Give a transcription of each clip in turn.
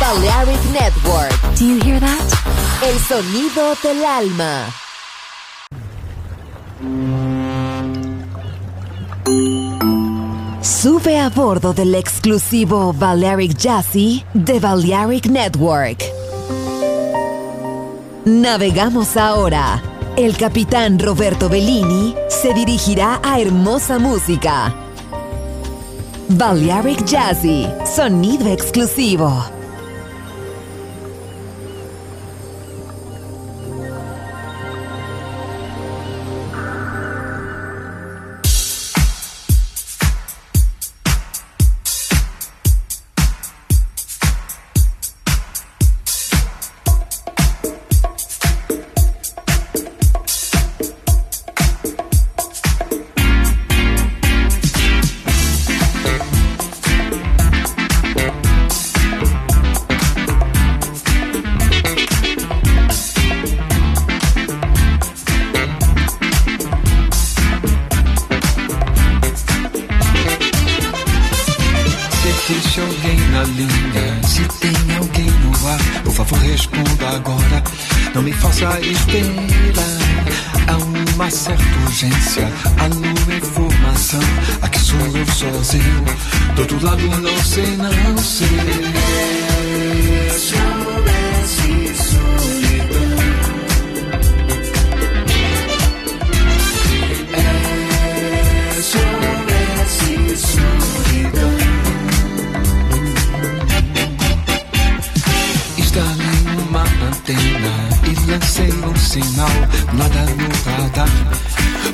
Balearic Network. Do you hear that? El sonido del alma. Sube a bordo del exclusivo Balearic Jazzy de Balearic Network. Navegamos ahora. El capitán Roberto Bellini se dirigirá a hermosa música. Balearic Jazzy, sonido exclusivo. antena e lancei um sinal, nada no radar.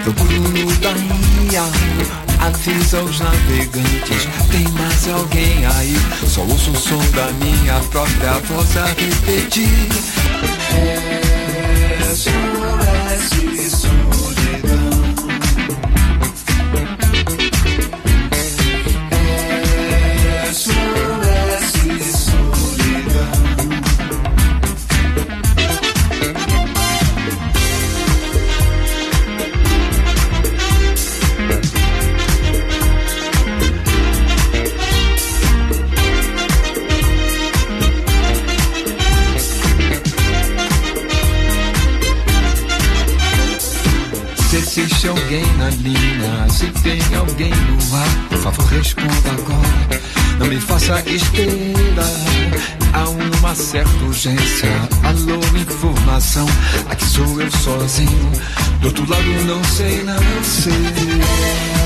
Procuro no Bahia, avisa os navegantes, tem mais alguém aí. Só ouço o som da minha própria voz a repetir. SOS. se tem alguém no ar, por favor responda agora. Não me faça esperar. Há uma certa urgência. Alô, informação. Aqui sou eu sozinho. Do outro lado não sei, não sei.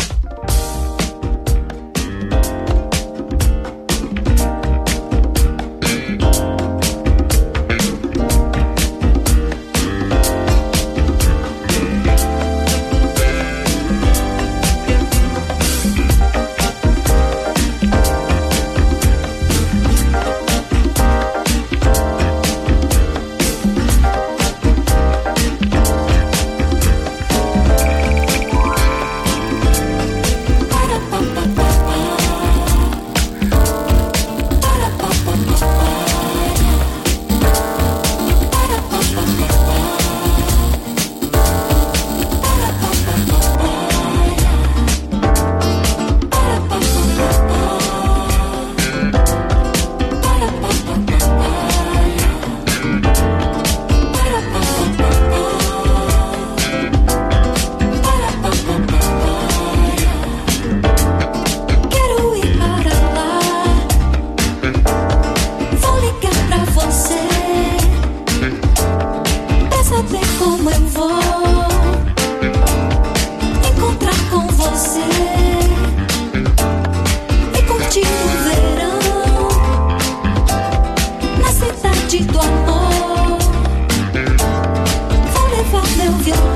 You.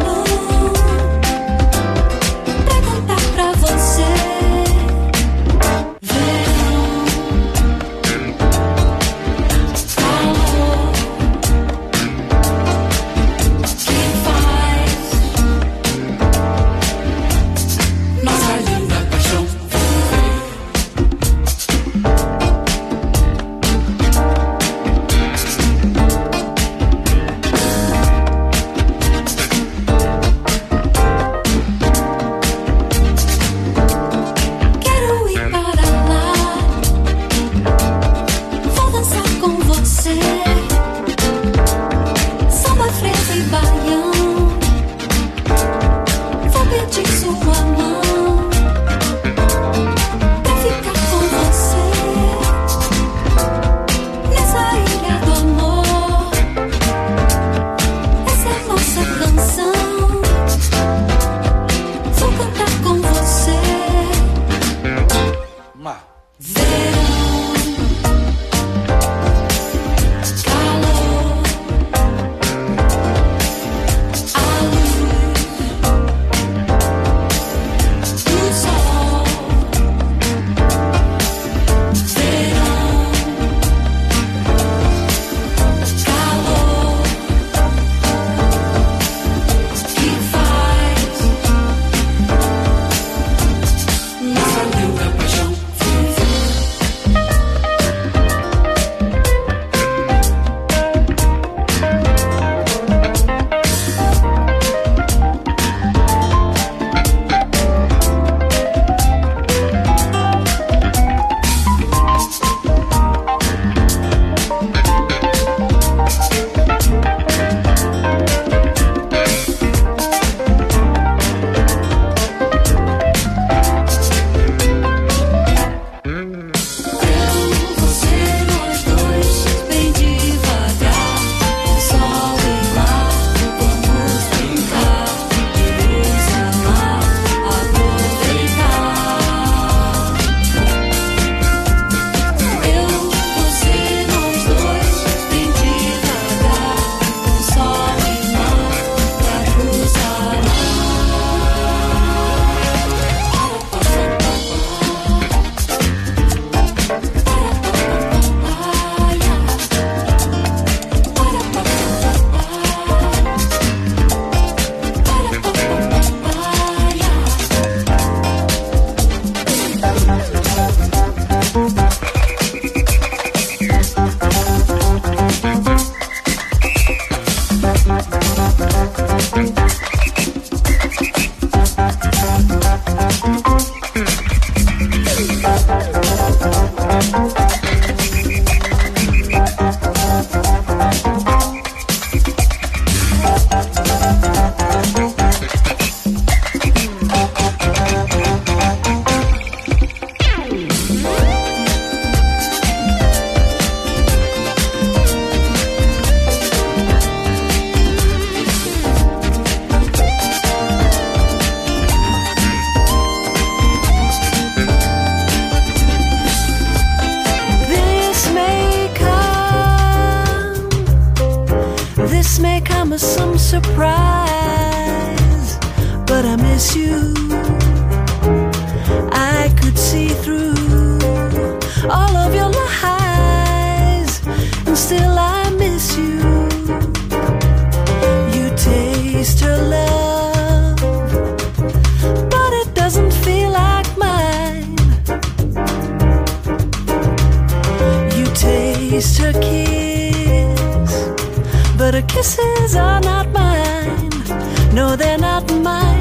surprise, but I miss you. I could see through all of your lies, and still I miss you. You taste her love, but it doesn't feel like mine. You taste her kiss, but her kisses are not no, they're not mine.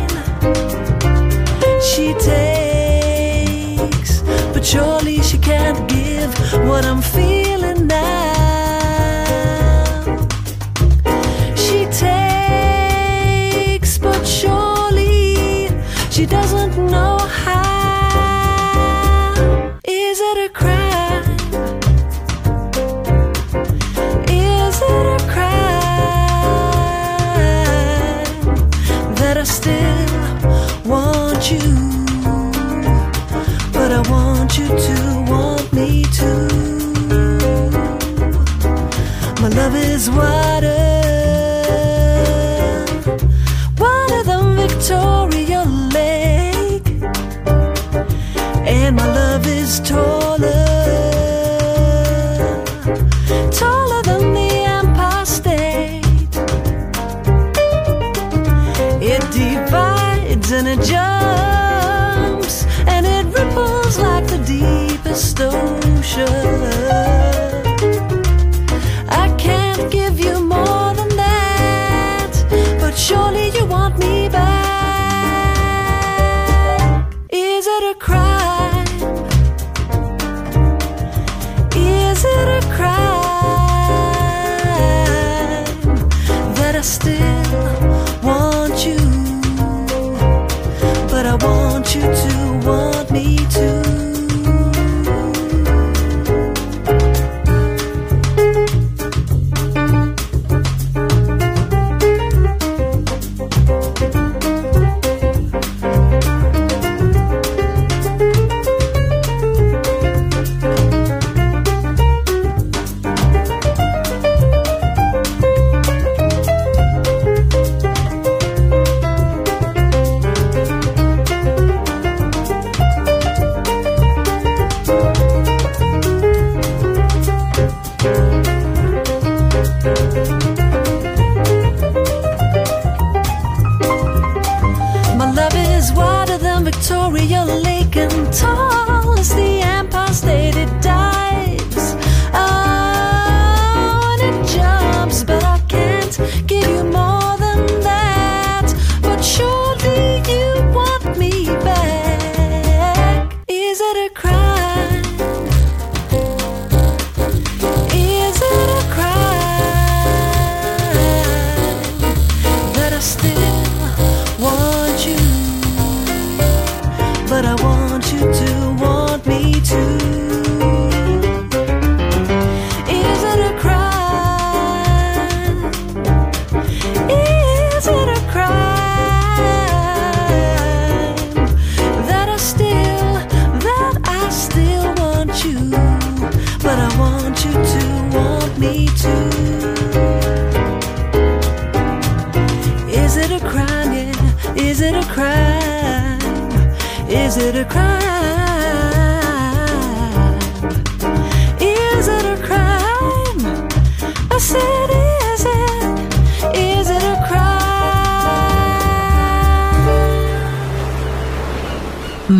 to want me to.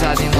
夏天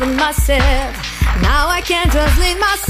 from myself. Now I can't just leave myself.